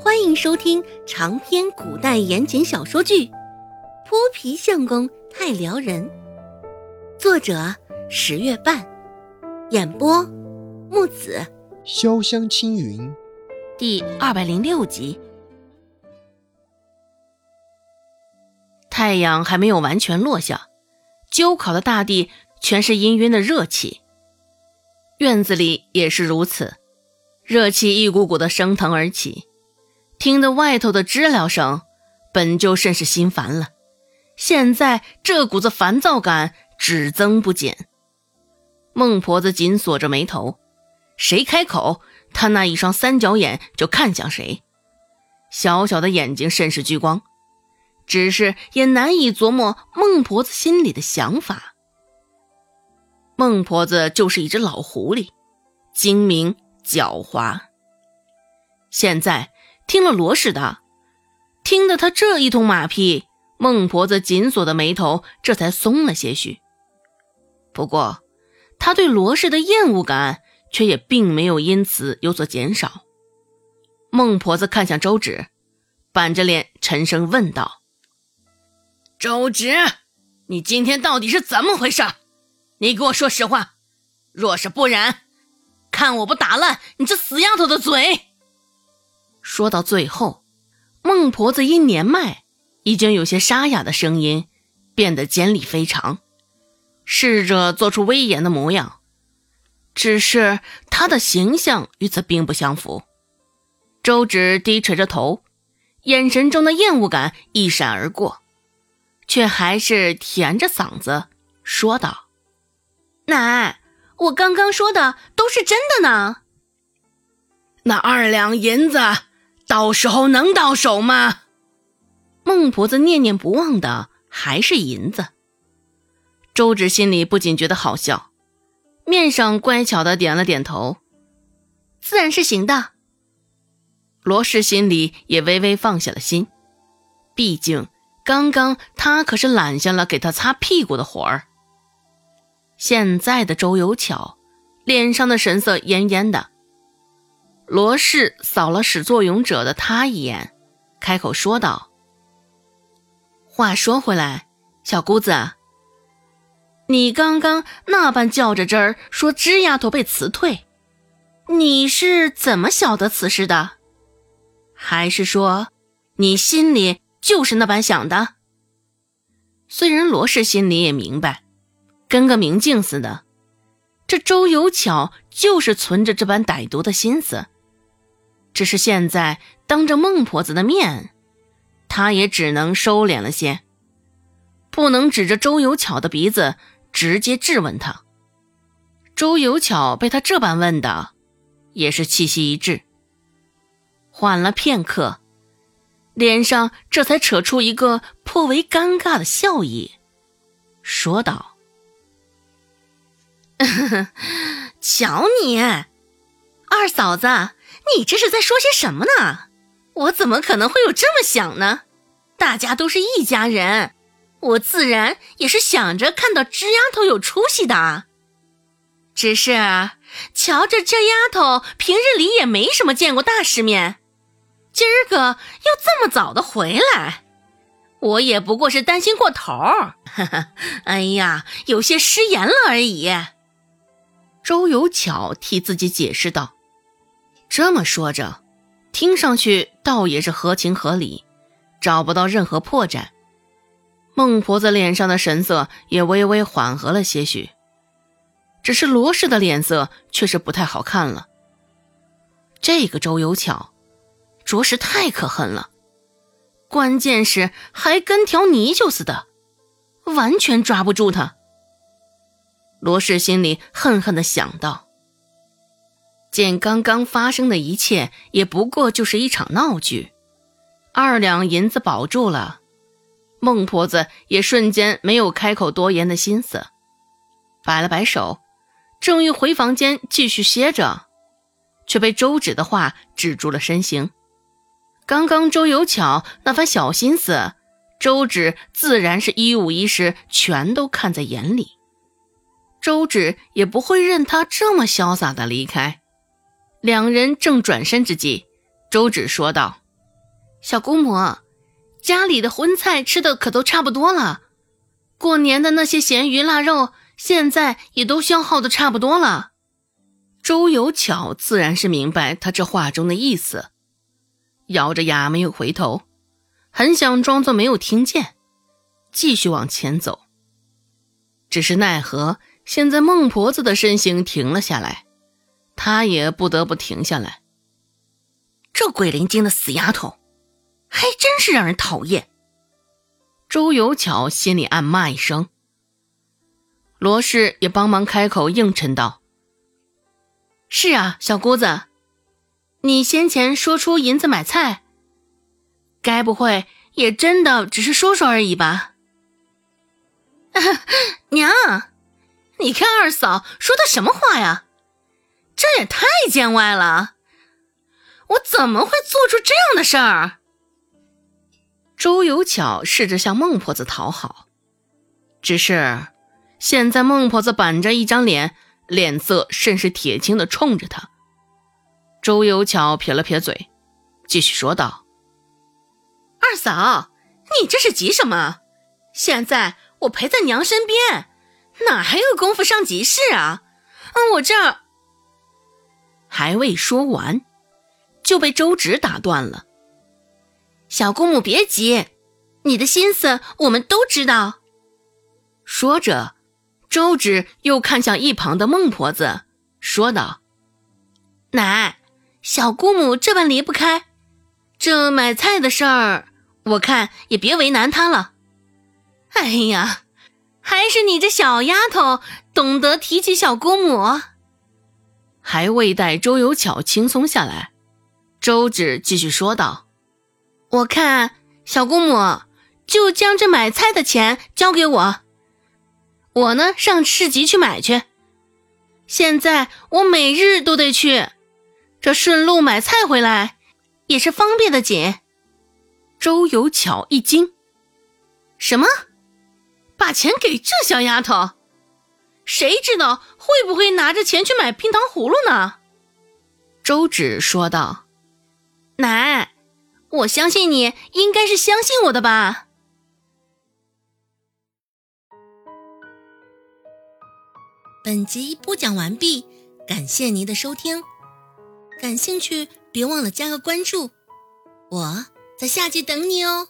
欢迎收听长篇古代言情小说剧《泼皮相公太撩人》，作者十月半，演播木子潇湘青云，第二百零六集。太阳还没有完全落下，灸烤的大地全是氤氲的热气。院子里也是如此，热气一股股的升腾而起。听得外头的知了声，本就甚是心烦了，现在这股子烦躁感只增不减。孟婆子紧锁着眉头，谁开口，她那一双三角眼就看向谁。小小的眼睛甚是聚光，只是也难以琢磨孟婆子心里的想法。孟婆子就是一只老狐狸，精明狡猾。现在。听了罗氏的，听得他这一通马屁，孟婆子紧锁的眉头这才松了些许。不过，他对罗氏的厌恶感却也并没有因此有所减少。孟婆子看向周芷，板着脸沉声问道：“周芷，你今天到底是怎么回事？你给我说实话，若是不然，看我不打烂你这死丫头的嘴！”说到最后，孟婆子因年迈，已经有些沙哑的声音变得尖利非常，试着做出威严的模样。只是她的形象与此并不相符。周芷低垂着头，眼神中的厌恶感一闪而过，却还是甜着嗓子说道：“奶，我刚刚说的都是真的呢。那二两银子。”到时候能到手吗？孟婆子念念不忘的还是银子。周芷心里不仅觉得好笑，面上乖巧的点了点头，自然是行的。罗氏心里也微微放下了心，毕竟刚刚他可是揽下了给他擦屁股的活儿。现在的周有巧，脸上的神色恹恹的。罗氏扫了始作俑者的他一眼，开口说道：“话说回来，小姑子，你刚刚那般较着真儿说枝丫头被辞退，你是怎么晓得此事的？还是说你心里就是那般想的？”虽然罗氏心里也明白，跟个明镜似的，这周有巧就是存着这般歹毒的心思。只是现在当着孟婆子的面，他也只能收敛了些，不能指着周有巧的鼻子直接质问他。周有巧被他这般问的，也是气息一滞，缓了片刻，脸上这才扯出一个颇为尴尬的笑意，说道：“瞧你，二嫂子。”你这是在说些什么呢？我怎么可能会有这么想呢？大家都是一家人，我自然也是想着看到枝丫头有出息的。只是瞧着这丫头平日里也没什么见过大世面，今儿个又这么早的回来，我也不过是担心过头。哎呀，有些失言了而已。周有巧替自己解释道。这么说着，听上去倒也是合情合理，找不到任何破绽。孟婆子脸上的神色也微微缓和了些许，只是罗氏的脸色却是不太好看了。这个周有巧，着实太可恨了，关键是还跟条泥鳅似的，完全抓不住他。罗氏心里恨恨的想到。见刚刚发生的一切也不过就是一场闹剧，二两银子保住了，孟婆子也瞬间没有开口多言的心思，摆了摆手，正欲回房间继续歇着，却被周芷的话止住了身形。刚刚周有巧那番小心思，周芷自然是一五一十全都看在眼里，周芷也不会任他这么潇洒的离开。两人正转身之际，周芷说道：“小姑母，家里的荤菜吃的可都差不多了，过年的那些咸鱼腊肉，现在也都消耗的差不多了。周有巧自然是明白他这话中的意思，咬着牙没有回头，很想装作没有听见，继续往前走。只是奈何现在孟婆子的身形停了下来，他也不得不停下来。这鬼灵精的死丫头，还真是让人讨厌。周有巧心里暗骂一声。罗氏也帮忙开口应承道：“是啊，小姑子，你先前说出银子买菜，该不会也真的只是说说而已吧？” 娘，你看二嫂说的什么话呀？这也太见外了！我怎么会做出这样的事儿？周有巧试着向孟婆子讨好，只是现在孟婆子板着一张脸，脸色甚是铁青的冲着他。周有巧撇了撇嘴，继续说道：“二嫂，你这是急什么？现在……”我陪在娘身边，哪还有功夫上集市啊？嗯，我这还未说完，就被周芷打断了。小姑母别急，你的心思我们都知道。说着，周芷又看向一旁的孟婆子，说道：“奶，小姑母这般离不开，这买菜的事儿，我看也别为难她了。”哎呀，还是你这小丫头懂得提起小姑母。还未待周有巧轻松下来，周芷继续说道：“我看小姑母就将这买菜的钱交给我，我呢上市集去买去。现在我每日都得去，这顺路买菜回来也是方便的紧。”周有巧一惊：“什么？”把钱给这小丫头，谁知道会不会拿着钱去买冰糖葫芦呢？周芷说道：“奶，我相信你应该是相信我的吧。”本集播讲完毕，感谢您的收听。感兴趣，别忘了加个关注，我在下集等你哦。